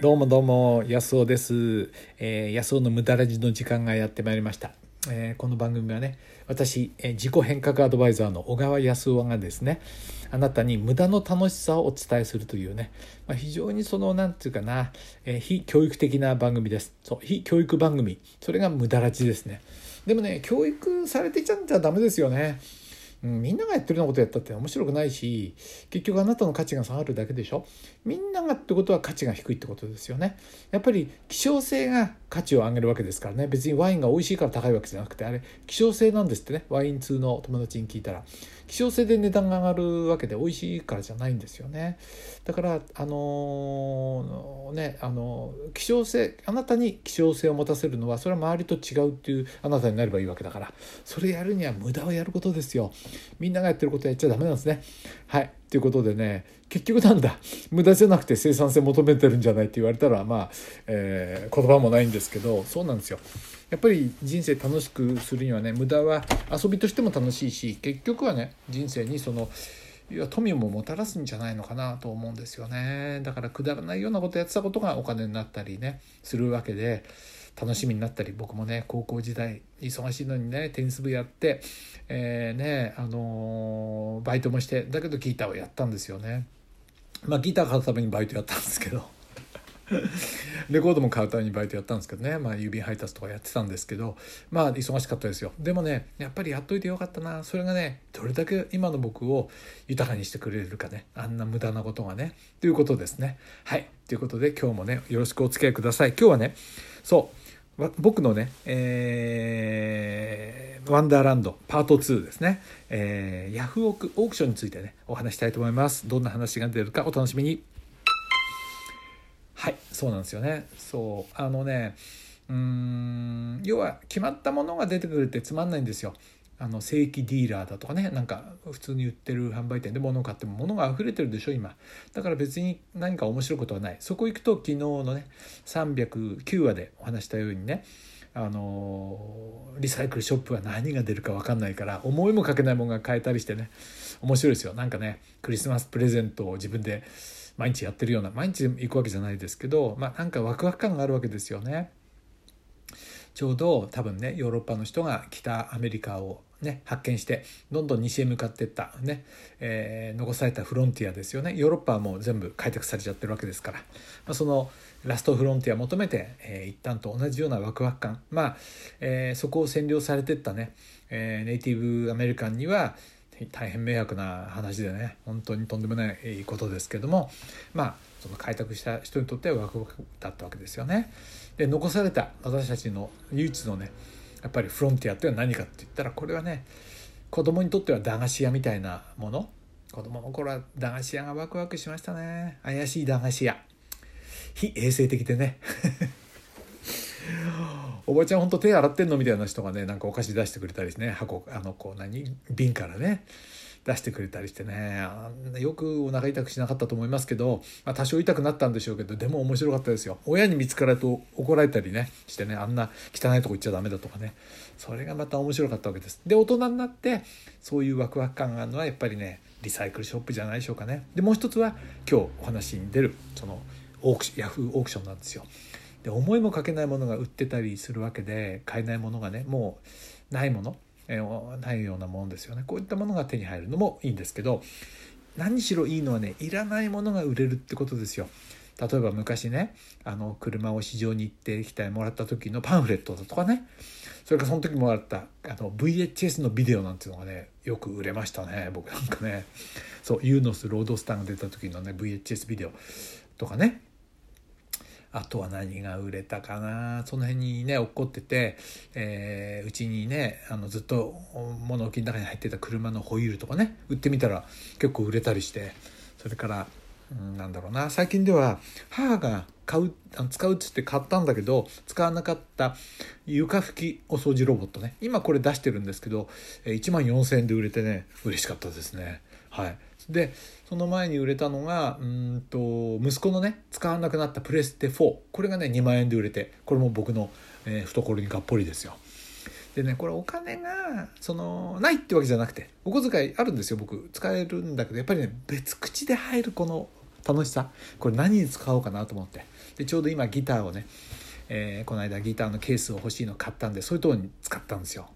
どうもどうも安尾です、えー、安尾の無駄ラジの時間がやってまいりました、えー、この番組はね私、えー、自己変革アドバイザーの小川康夫がですねあなたに無駄の楽しさをお伝えするというね、まあ、非常にその何て言うかな、えー、非教育的な番組です。そう非教育番組。それが無駄ラジですね。でもね教育されてちゃんじゃダメですよね。うん、みんながやってるようなことやったって面白くないし結局あなたの価値が下がるだけでしょ？みんながってことは価値が低いってことですよね。やっぱり希少性が価値を上げるわけですからね。別にワインが美味しいから高いわけじゃなくてあれ希少性なんですってね。ワイン通の友達に聞いたら。希少性で値段が上がるわけで美味しいからじゃないんですよね。だからあのー、ねあの希少性あなたに希少性を持たせるのはそれは周りと違うっていうあなたになればいいわけだから。それやるには無駄をやることですよ。みんながやってることやっちゃダメなんですね。はい。ということでね結局なんだ。無駄じゃなくて生産性求めてるんじゃないって言われたらまあ、えー、言葉もないんですけどそうなんですよ。やっぱり人生楽しくするにはね無駄は遊びとしても楽しいし結局はね人生にそのいや富ももたらすんじゃないのかなと思うんですよね。だからくだらないようなことやってたことがお金になったりねするわけで楽しみになったり僕もね高校時代忙しいのにねテニス部やって、えー、ねあのー、バイトもしてだけどギターをやったんですよね。まあギター買うためにバイトやったんですけど。レコードも買うためにバイトやったんですけどね、まあ、郵便配達とかやってたんですけど。まあ忙しかったですよ。でもねやっぱりやっといてよかったな。それがねどれだけ今の僕を豊かにしてくれるかね。あんな無駄なことがね。ということですね。はい。ということで今日もねよろしくお付き合いください。今日はねそう。僕のね、えー、ワンダーランドパート2ですね、えー、ヤフオクオークションについてねお話したいと思います。どんな話が出るかお楽しみに。はいそうなんですよね。そうあのねうん要は決まったものが出てくるってつまんないんですよ。あの正規ディーラーだとかねなんか普通に売ってる販売店で物を買っても物が溢れてるでしょ今。だから別に何か面白いことはない。そこ行くと昨日のね309話でお話したようにねあのリサイクルショップは何が出るか分かんないから思いもかけないものが買えたりしてね面白いですよ。なんかねクリスマスプレゼントを自分で毎日やってるような毎日行くわけじゃないですけどまあなんかワクワク感があるわけですよね。ちょうど多分ねヨーロッパの人が北アメリカをね、発見してどんどん西へ向かっていったね、えー、残されたフロンティアですよね。ヨーロッパはもう全部開拓されちゃってるわけですから、まあ、そのラストフロンティア求めて、えー、一旦と同じようなワクワク感。まあ、えー、そこを占領されていったね、えー、ネイティブアメリカンには大変迷惑な話でね本当にとんでもないことですけどもまあその開拓した人にとってはワクワクだったわけですよね。で残された私たちの唯一のねやっぱりフロンティアっていうのは何かって言ったらこれはね子供にとっては駄菓子屋みたいなもの。子供の頃は駄菓子屋がワクワクしましたね。怪しい駄菓子屋。非衛生的でね。おばちゃんほんと手洗ってんのみたいな人がねなんかお菓子出してくれたりしてね箱あのこう何？瓶からね出してくれたりしてね。よくお腹痛くしなかったと思いますけど、まあ、多少痛くなったんでしょうけどでも面白かったですよ。親に見つかると怒られたりねしてねあんな汚いとこ行っちゃダメだとかね。それがまた面白かったわけです。で大人になってそういうワクワク感があるのはやっぱりねリサイクルショップじゃないでしょうかね。でもう一つは今日お話に出るそのオークシヤフーオークションなんですよ。で思いもかけないものが売ってたりするわけで買えないものがねもうないもの、えー、ないようなものですよね。こういったものが手に入るのもいいんですけど何しろいいのはねいらないものが売れるってことですよ。例えば昔ねあの車を市場に行ってきてもらった時のパンフレットだとかね。それからその時もらったあの VHS のビデオなんていうのがねよく売れましたね僕なんかね。そうユーノスロードスターが出た時のね VHS ビデオとかね。あとは何が売れたかな。その辺にね落っこってて、えー、うちにねあのずっと物置の中に入ってた車のホイールとかね売ってみたら結構売れたりしてそれから、うん、なんだろうな。最近では母が買う使うっつって買ったんだけど使わなかった床拭きお掃除ロボットね。今これ出してるんですけど1万4000円で売れてね嬉しかったですね。はい。でその前に売れたのがうんと息子のね使わなくなったプレステ4これがね2万円で売れてこれも僕の、えー、懐にがっぽりですよ。でねこれお金がそのないってわけじゃなくてお小遣いあるんですよ僕。使えるんだけどやっぱりね別口で入るこの楽しさ。これ何に使おうかなと思って。でちょうど今ギターをね、えー、この間ギターのケースを欲しいの買ったんでそういうとこに使ったんですよ。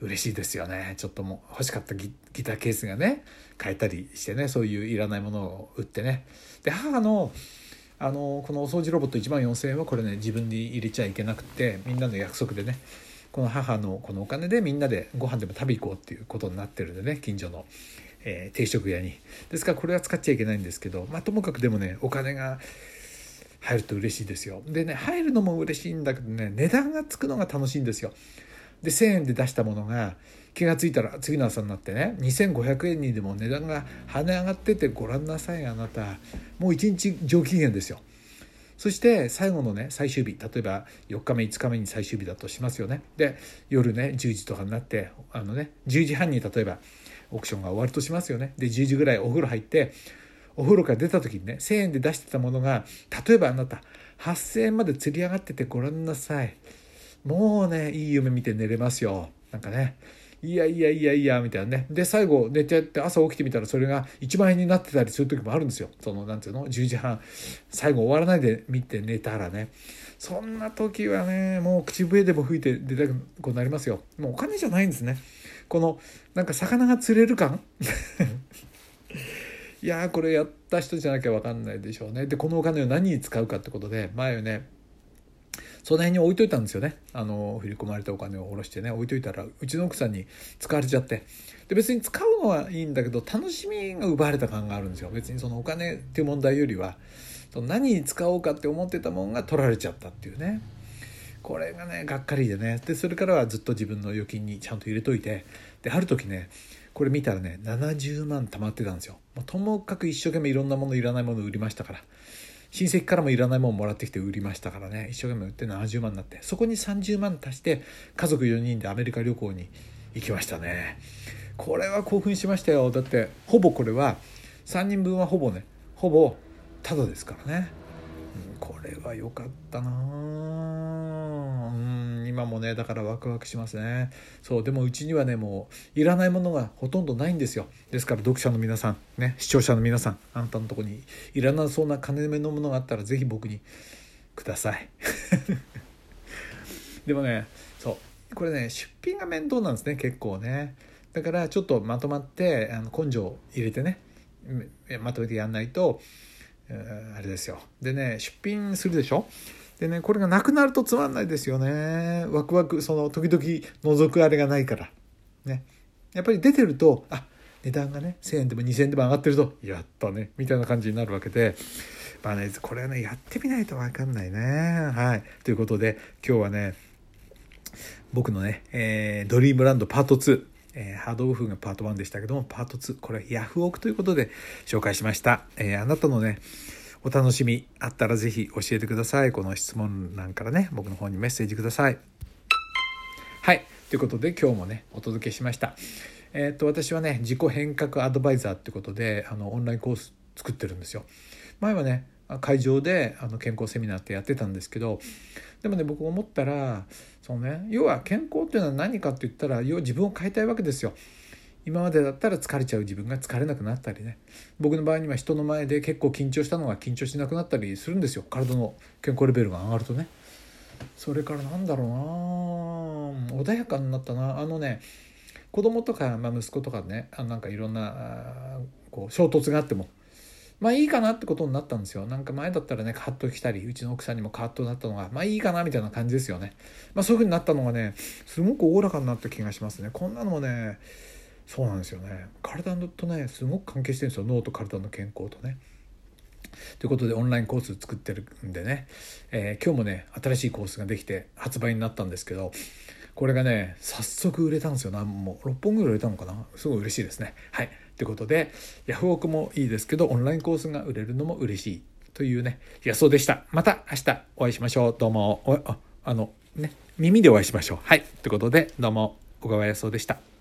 嬉しいですよね。ちょっともう欲しかったギターケースがね買えたりしてねそういういらないものを売ってね。で母のあのこのお掃除ロボット1万4000円はこれね自分に入れちゃいけなくてみんなの約束でねこの母のこのお金でみんなでご飯でも食べ行こうっていうことになってるんでね近所の、えー、定食屋に。ですからこれは使っちゃいけないんですけどまあともかくでもねお金が入ると嬉しいですよ。でね入るのも嬉しいんだけどね値段がつくのが楽しいんですよ。で1,000円で出したものが気が付いたら次の朝になってね2500円にでも値段が跳ね上がっててご覧なさいあなた。もう1日上機嫌ですよ。そして最後のね最終日。例えば4日目5日目に最終日だとしますよね。で夜ね10時とかになってあのね10時半に例えばオークションが終わるとしますよね。で10時ぐらいお風呂入ってお風呂から出た時にね1,000円で出してたものが例えばあなた8,000円まで釣り上がっててごらんなさい。もうねいい夢見て寝れますよ。なんかね。いやいやいやいやみたいなね。で最後寝ちゃって朝起きてみたらそれが1万円になってたりする時もあるんですよ。そのなんていうの？10時半。最後終わらないで見て寝たらね。そんな時はねもう口笛でも吹いて出たくなりますよ。もうお金じゃないんですね。このなんか魚が釣れる感？いやこれやった人じゃなきゃ分かんないでしょうね。でこのお金を何に使うかってことで前よねその辺に置いといたんですよね。あの振り込まれたお金を下ろしてね。置いといたらうちの奥さんに使われちゃって。で別に使うのはいいんだけど楽しみが奪われた感があるんですよ。別にそのお金っていう問題よりはその何に使おうかって思ってたもんが取られちゃったっていうね。これがねがっかりでね。でそれからはずっと自分の預金にちゃんと入れといて。である時ねこれ見たらね70万貯まってたんですよ。もうともかく一生懸命いろんなものいらないもの売りましたから。親戚からもいらないものもらってきて売りましたからね。一生懸命売って70万になって。そこに30万足して家族4人でアメリカ旅行に行きましたね。これは興奮しましたよ。だってほぼこれは3人分はほぼねほぼタダですからね、うん、これは良かったなうん。今もねだからワクワクしますね。そうでもうちにはねもういらないものがほとんどないんですよ。ですから読者の皆さんね視聴者の皆さんあんたのとこにいらなそうな金目のものがあったら是非僕にください。でもねそうこれね出品が面倒なんですね結構ね。だからちょっとまとまってあの根性を入れてねまとめてやんないとあれですよ。でね出品するでしょ？でねこれがなくなるとつまんないですよね。ワクワクその時々覗くあれがないから。ね。やっぱり出てるとあ値段がね1,000円でも2,000円でも上がってるとやったね。みたいな感じになるわけで。まあねこれはねやってみないと分かんないね。はい。ということで今日はね僕のね、えー、ドリームランドパート2えー、ハードオフがパート1でしたけども、パート2、これはヤフオクということで紹介しました。えー、あなたのね、お楽しみあったら是非教えてください。この質問欄からね、僕の方にメッセージください。はい。ということで今日もね、お届けしました。えっ、と、私はね、自己変革アドバイザーってことで、あの、オンラインコース作ってるんですよ。前はね、会場であの健康セミナーってやってたんですけどでもね僕思ったらそのね要は健康っていうのは何かって言ったら要は自分を変えたいわけですよ。今までだったら疲れちゃう自分が疲れなくなったりね。僕の場合には人の前で結構緊張したのが緊張しなくなったりするんですよ。体の健康レベルが上がるとね。それからなんだろうな穏やかになったなあのね子供とか、まあ、息子とかねあなんかいろんなこう衝突があっても。まあいいかなってことになったんですよ。なんか前だったらねカット来たりうちの奥さんにもカットになったのがまあいいかなみたいな感じですよね。まあそういう風になったのがねすごくおおらかになった気がしますね。こんなのもねそうなんですよね。体とねすごく関係してるんですよ。脳と体の健康とね。ということでオンラインコース作ってるんでね、えー、今日もね新しいコースができて発売になったんですけどこれがね早速売れたんですよ。何もう6本ぐらい売れたのかな？すごい嬉しいですね。はい。ということでヤフオクもいいですけどオンラインコースが売れるのも嬉しいというねいやそうでした。また明日お会いしましょう。どうも。ああのね耳でお会いしましょう。はい。ということでどうも。小川康夫でした。